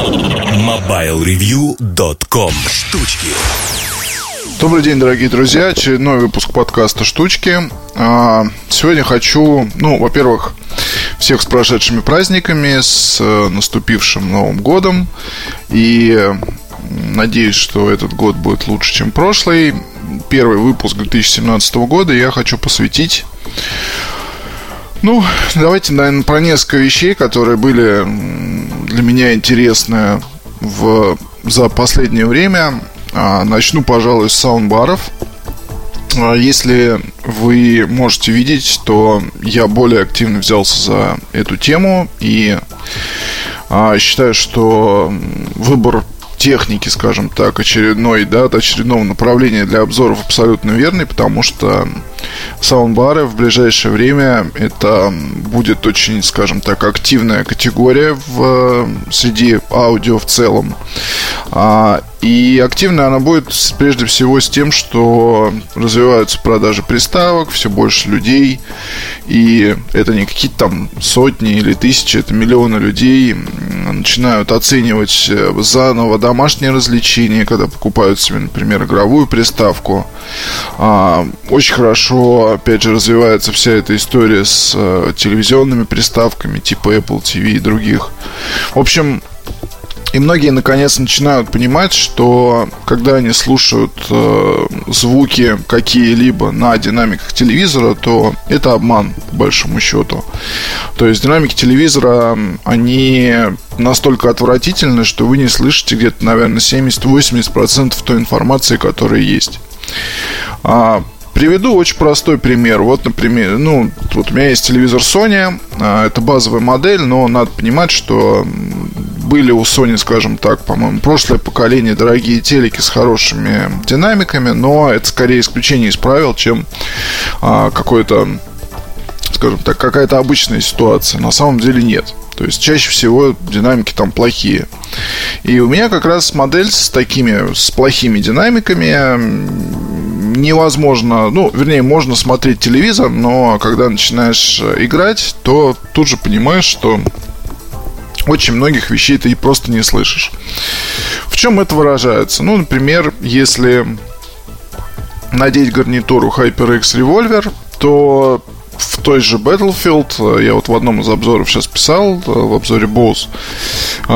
MobileReview.com Штучки Добрый день, дорогие друзья. Очередной выпуск подкаста «Штучки». А, сегодня хочу, ну, во-первых, всех с прошедшими праздниками, с э, наступившим Новым годом. И надеюсь, что этот год будет лучше, чем прошлый. Первый выпуск 2017 года я хочу посвятить ну, давайте, наверное, про несколько вещей, которые были для меня интересны в, за последнее время. А, начну, пожалуй, с саундбаров. А, если вы можете видеть, то я более активно взялся за эту тему и а, считаю, что выбор техники, скажем так, очередной, да, очередного направления для обзоров абсолютно верный, потому что саундбары в ближайшее время это будет очень, скажем так, активная категория в, среди аудио в целом. А, и активная она будет прежде всего с тем, что развиваются продажи приставок, все больше людей. И это не какие-то там сотни или тысячи, это миллионы людей начинают оценивать э, заново домашние развлечения, когда покупают себе, например, игровую приставку. А, очень хорошо, опять же, развивается вся эта история с э, телевизионными приставками типа Apple TV и других. В общем, и многие наконец начинают понимать, что когда они слушают э, звуки какие-либо на динамиках телевизора, то это обман, по большому счету. То есть динамики телевизора, они настолько отвратительны, что вы не слышите где-то, наверное, 70-80% той информации, которая есть. А, Приведу очень простой пример. Вот, например, ну, вот у меня есть телевизор Sony, а, это базовая модель, но надо понимать, что были у Sony, скажем так, по-моему, прошлое поколение дорогие телеки с хорошими динамиками, но это скорее исключение из правил, чем а, какой-то, скажем так, какая-то обычная ситуация. На самом деле нет. То есть чаще всего динамики там плохие. И у меня как раз модель с такими, с плохими динамиками невозможно, ну, вернее, можно смотреть телевизор, но когда начинаешь играть, то тут же понимаешь, что очень многих вещей ты просто не слышишь. В чем это выражается? Ну, например, если надеть гарнитуру HyperX Revolver, то в той же Battlefield, я вот в одном из обзоров сейчас писал, в обзоре Bose,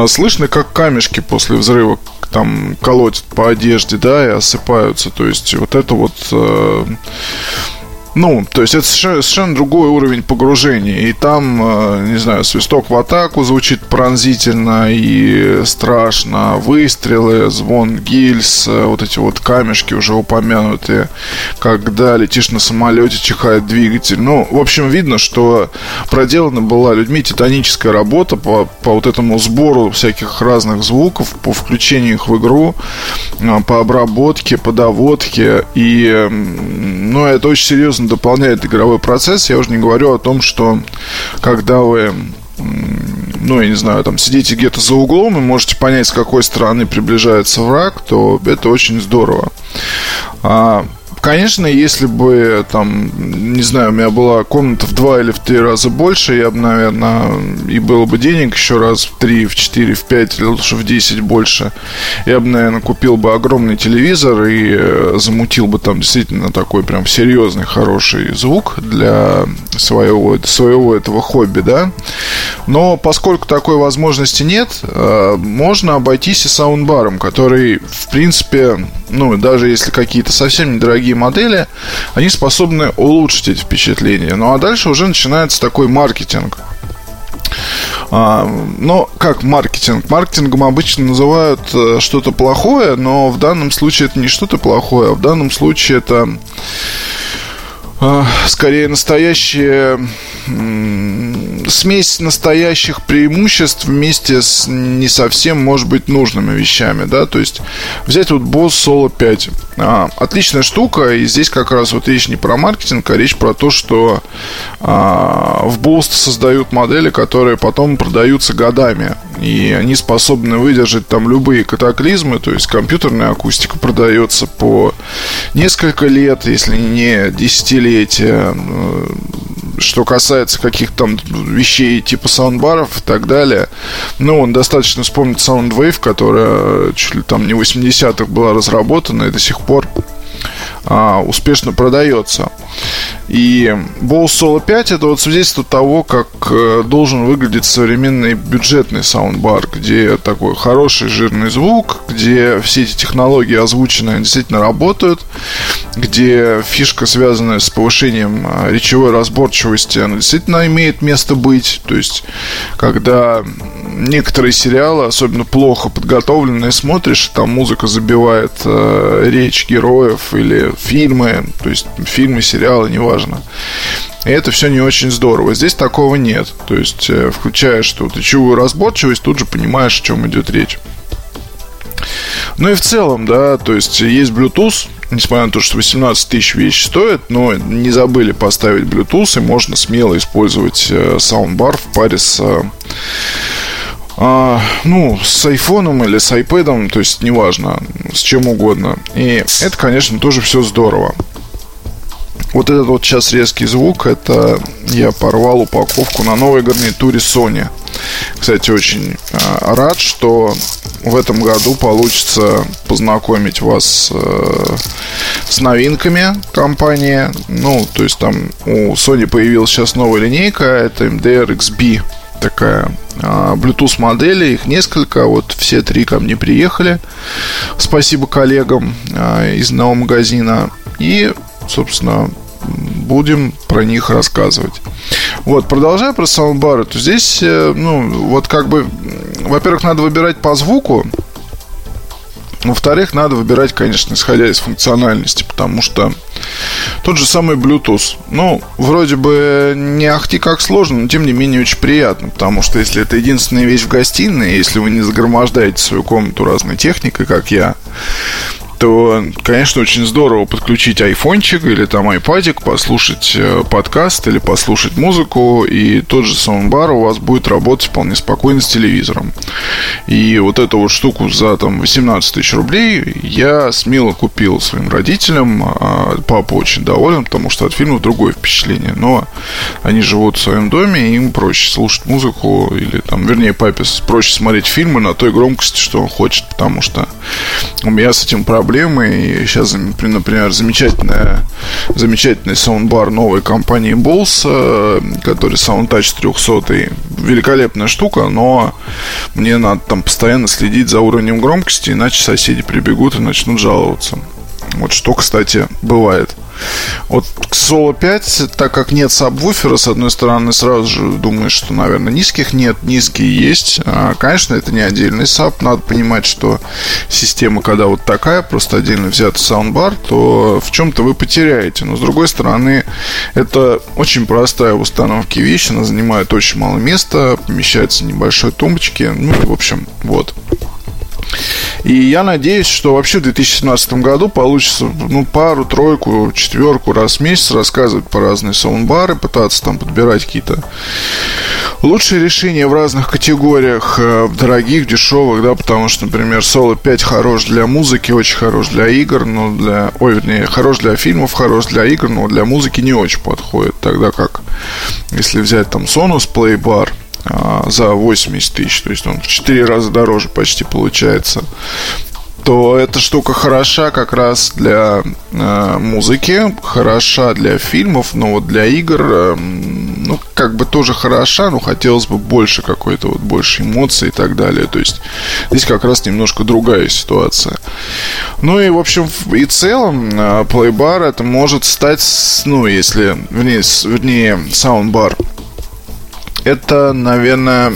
слышно, как камешки после взрыва там колотят по одежде, да, и осыпаются. То есть вот это вот э, ну, то есть это совершенно другой уровень погружения. И там, э, не знаю, свисток в атаку звучит пронзительно и страшно. Выстрелы, звон гильз, э, вот эти вот камешки уже упомянутые. Когда летишь на самолете, чихает двигатель. Ну, в общем, видно, что проделана была людьми титаническая работа по, по вот этому сбору всяких разных звуков, по включению их в игру, э, по обработке, по доводке. И, ну, это очень серьезно прекрасно дополняет игровой процесс. Я уже не говорю о том, что когда вы ну, я не знаю, там сидите где-то за углом и можете понять, с какой стороны приближается враг, то это очень здорово. А, Конечно, если бы, там, не знаю, у меня была комната в два или в три раза больше, я бы, наверное, и было бы денег еще раз в три, в четыре, в пять, или лучше в десять больше, я бы, наверное, купил бы огромный телевизор и э, замутил бы там действительно такой прям серьезный, хороший звук для своего, своего этого хобби, да. Но поскольку такой возможности нет, э, можно обойтись и саундбаром, который, в принципе, ну, даже если какие-то совсем недорогие модели, они способны улучшить эти впечатления. Ну а дальше уже начинается такой маркетинг. А, но как маркетинг? Маркетингом обычно называют э, что-то плохое, но в данном случае это не что-то плохое, а в данном случае это скорее настоящие смесь настоящих преимуществ вместе с не совсем, может быть, нужными вещами, да, то есть взять вот Boss Solo 5. А, отличная штука, и здесь как раз вот речь не про маркетинг, а речь про то, что а, в Boost создают модели, которые потом продаются годами, и они способны выдержать там любые катаклизмы, то есть компьютерная акустика продается по несколько лет, если не десятилетия, что касается каких-то там вещей типа саундбаров и так далее, ну, он достаточно вспомнить Soundwave, которая чуть ли там не 80-х была разработана и до сих пор а, успешно продается. И Bose Solo 5 это вот свидетельство того, как э, должен выглядеть современный бюджетный саундбар, где такой хороший жирный звук, где все эти технологии озвученные действительно работают, где фишка, связанная с повышением э, речевой разборчивости, она действительно имеет место быть. То есть, когда некоторые сериалы, особенно плохо подготовленные, смотришь, там музыка забивает э, речь героев или фильмы, то есть фильмы, сериалы, неважно. И это все не очень здорово. Здесь такого нет. То есть, э, включаешь что речевую разборчивость, тут же понимаешь, о чем идет речь. Ну и в целом, да, то есть есть Bluetooth, несмотря на то, что 18 тысяч вещь стоит, но не забыли поставить Bluetooth, и можно смело использовать э, саундбар в паре с э, а, ну, с айфоном или с айпэдом, то есть неважно, с чем угодно. И это, конечно, тоже все здорово. Вот этот вот сейчас резкий звук, это я порвал упаковку на новой гарнитуре Sony. Кстати, очень э, рад, что в этом году получится познакомить вас э, с новинками компании. Ну, то есть там у Sony появилась сейчас новая линейка, это MDR XB такая а, Bluetooth модели, их несколько, вот все три ко мне приехали. Спасибо коллегам а, из нового магазина. И, собственно, будем про них рассказывать. Вот, продолжая про саундбары, то здесь, э, ну, вот как бы, во-первых, надо выбирать по звуку, во-вторых, надо выбирать, конечно, исходя из функциональности, потому что тот же самый Bluetooth. Ну, вроде бы не ахти как сложно, но тем не менее очень приятно, потому что если это единственная вещь в гостиной, если вы не загромождаете свою комнату разной техникой, как я, то, конечно, очень здорово подключить айфончик или там айпадик, послушать э, подкаст или послушать музыку, и тот же саундбар у вас будет работать вполне спокойно с телевизором. И вот эту вот штуку за там 18 тысяч рублей я смело купил своим родителям. А папа очень доволен, потому что от фильма другое впечатление. Но они живут в своем доме, и им проще слушать музыку, или там, вернее, папе проще смотреть фильмы на той громкости, что он хочет, потому что у меня с этим проблем проблемы. И сейчас, например, замечательная, замечательный саундбар новой компании Bose, э, который SoundTouch 300. Великолепная штука, но мне надо там постоянно следить за уровнем громкости, иначе соседи прибегут и начнут жаловаться. Вот что, кстати, бывает. Вот к Solo 5, так как нет сабвуфера, с одной стороны, сразу же думаешь, что, наверное, низких нет, низкие есть. А, конечно, это не отдельный саб. Надо понимать, что система, когда вот такая, просто отдельно взятый саундбар, то в чем-то вы потеряете. Но, с другой стороны, это очень простая в установке вещь. Она занимает очень мало места, помещается в небольшой тумбочке. Ну, в общем, вот. И я надеюсь, что вообще в 2017 году получится ну, пару, тройку, четверку раз в месяц рассказывать по разные саундбары, пытаться там подбирать какие-то лучшие решения в разных категориях, э, дорогих, дешевых, да, потому что, например, Solo 5 хорош для музыки, очень хорош для игр, но для, ой, вернее, хорош для фильмов, хорош для игр, но для музыки не очень подходит, тогда как, если взять там Sonos Playbar – а, за 80 тысяч, то есть он в 4 раза дороже почти получается, то эта штука хороша как раз для э, музыки, хороша для фильмов, но вот для игр, э, ну, как бы тоже хороша, но хотелось бы больше какой-то вот больше эмоций и так далее. То есть здесь как раз немножко другая ситуация. Ну и, в общем, и целом э, это может стать, ну, если, вернее, вернее, саундбар это, наверное,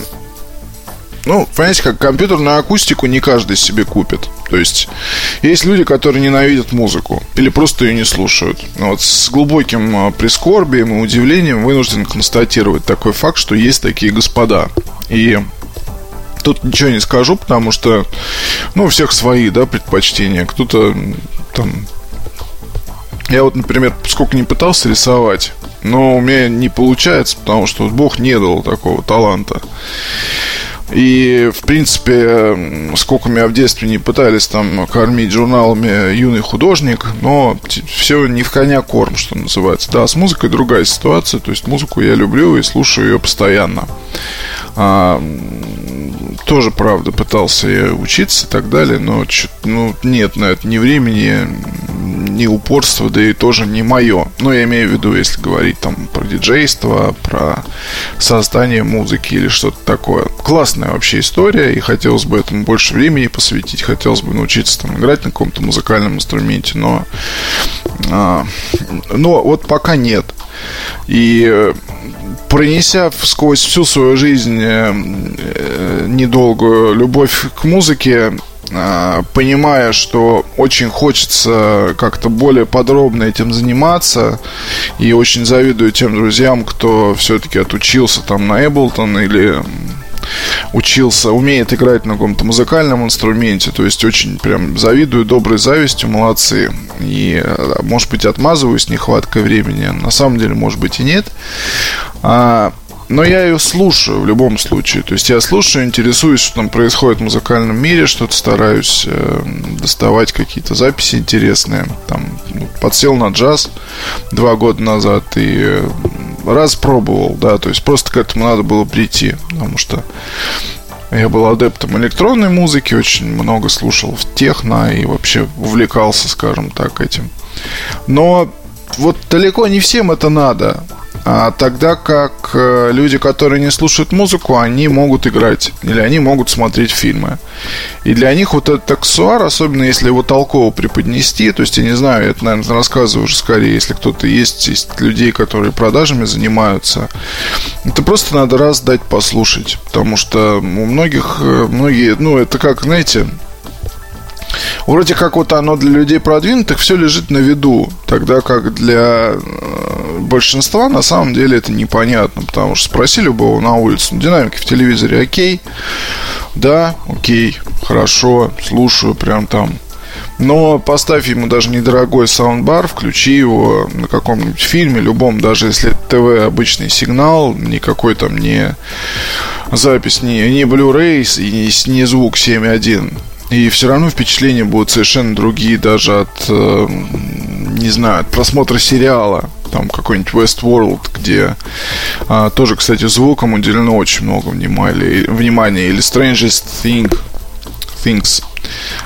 ну, понимаете, как компьютерную акустику не каждый себе купит. То есть, есть люди, которые ненавидят музыку или просто ее не слушают. Вот с глубоким а, прискорбием и удивлением вынужден констатировать такой факт, что есть такие господа. И тут ничего не скажу, потому что, ну, у всех свои, да, предпочтения. Кто-то там... Я вот, например, сколько не пытался рисовать, но у меня не получается, потому что Бог не дал такого таланта. И, в принципе, сколько меня в детстве не пытались там кормить журналами «Юный художник», но все не в коня корм, что называется. Да, с музыкой другая ситуация, то есть музыку я люблю и слушаю ее постоянно. А, тоже, правда, пытался я учиться и так далее, но ну, нет на это ни времени, ни упорства, да и тоже не мое. Но я имею в виду, если говорить там про диджейство, про создание музыки или что-то такое. Классная вообще история, и хотелось бы этому больше времени посвятить, хотелось бы научиться там играть на каком-то музыкальном инструменте, но, а, но вот пока нет. И э, пронеся сквозь всю свою жизнь э, э, недолгую любовь к музыке, понимая, что очень хочется как-то более подробно этим заниматься, и очень завидую тем друзьям, кто все-таки отучился там на Эблтон или учился, умеет играть на каком-то музыкальном инструменте. То есть очень прям завидую доброй завистью, молодцы. И, а, может быть, отмазываюсь нехваткой времени. На самом деле, может быть, и нет. А, но я ее слушаю в любом случае. То есть я слушаю, интересуюсь, что там происходит в музыкальном мире, что-то стараюсь э, доставать какие-то записи интересные. Там ну, подсел на джаз два года назад и э, раз пробовал, да, то есть просто к этому надо было прийти, потому что я был адептом электронной музыки, очень много слушал в техно и вообще увлекался, скажем так, этим. Но вот далеко не всем это надо. А тогда как э, люди, которые не слушают музыку, они могут играть или они могут смотреть фильмы. И для них вот этот аксессуар, особенно если его толково преподнести, то есть я не знаю, я это, наверное, рассказываю уже скорее, если кто-то есть, есть людей, которые продажами занимаются, это просто надо раз дать послушать, потому что у многих, э, многие, ну, это как, знаете, Вроде как вот оно для людей продвинутых все лежит на виду, тогда как для э, большинства на самом деле это непонятно, потому что спроси любого на улице, ну, динамики в телевизоре окей, да, окей, хорошо, слушаю прям там но поставь ему даже недорогой саундбар, включи его на каком-нибудь фильме, любом, даже если ТВ обычный сигнал, никакой там не запись, не, не Blu-ray не, не звук 7.1. И все равно впечатления будут совершенно другие даже от, э, не знаю, от просмотра сериала. Там какой-нибудь Westworld, где а, тоже, кстати, звуком уделено очень много внимания. внимания. Или Strangest Thing, Things.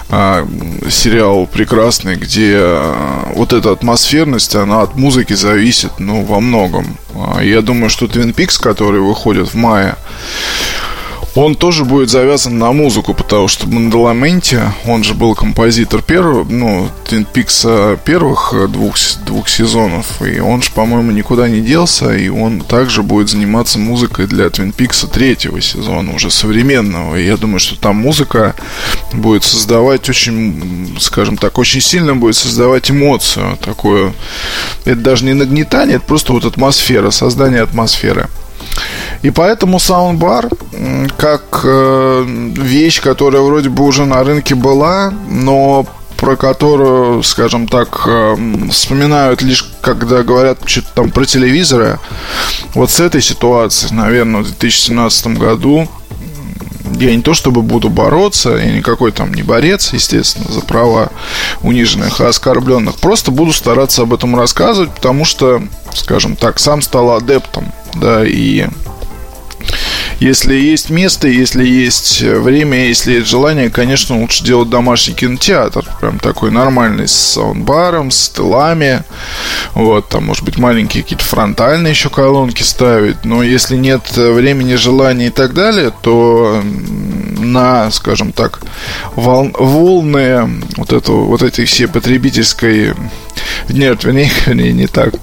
А, сериал прекрасный, где а, вот эта атмосферность, она от музыки зависит, ну, во многом. А, я думаю, что Twin Peaks, который выходит в мае, он тоже будет завязан на музыку, потому что Мандаламенти, он же был композитор первого, ну, Twin Peaks первых двух, двух сезонов, и он же, по-моему, никуда не делся, и он также будет заниматься музыкой для Twin Peaks третьего сезона, уже современного, и я думаю, что там музыка будет создавать очень, скажем так, очень сильно будет создавать эмоцию такую, это даже не нагнетание, это просто вот атмосфера, создание атмосферы. И поэтому саундбар, как э, вещь, которая вроде бы уже на рынке была, но про которую, скажем так, э, вспоминают лишь когда говорят что-то там про телевизоры. Вот с этой ситуацией, наверное, в 2017 году я не то чтобы буду бороться, я никакой там не борец, естественно, за права униженных и оскорбленных. Просто буду стараться об этом рассказывать, потому что, скажем так, сам стал адептом, да, и если есть место, если есть время, если есть желание, конечно, лучше делать домашний кинотеатр. Прям такой нормальный, с саундбаром, с тылами. Вот, там, может быть, маленькие какие-то фронтальные еще колонки ставить. Но если нет времени, желания и так далее, то на, скажем так, вол, волны вот, эту, вот этой всей потребительской нет, вернее, вернее, не так.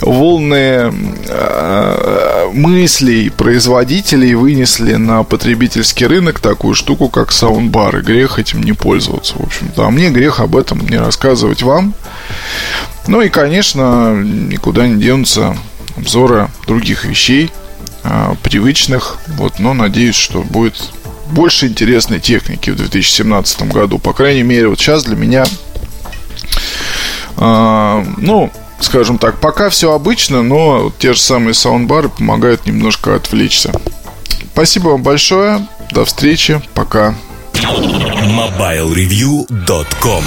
Волны э, мыслей производителей вынесли на потребительский рынок такую штуку, как саундбары. Грех этим не пользоваться, в общем-то. А мне грех об этом не рассказывать вам. Ну и, конечно, никуда не денутся обзоры других вещей, э, привычных. Вот, но надеюсь, что будет больше интересной техники в 2017 году. По крайней мере, вот сейчас для меня ну, скажем так, пока все обычно, но те же самые саундбары помогают немножко отвлечься. Спасибо вам большое. До встречи. Пока. MobileReview.com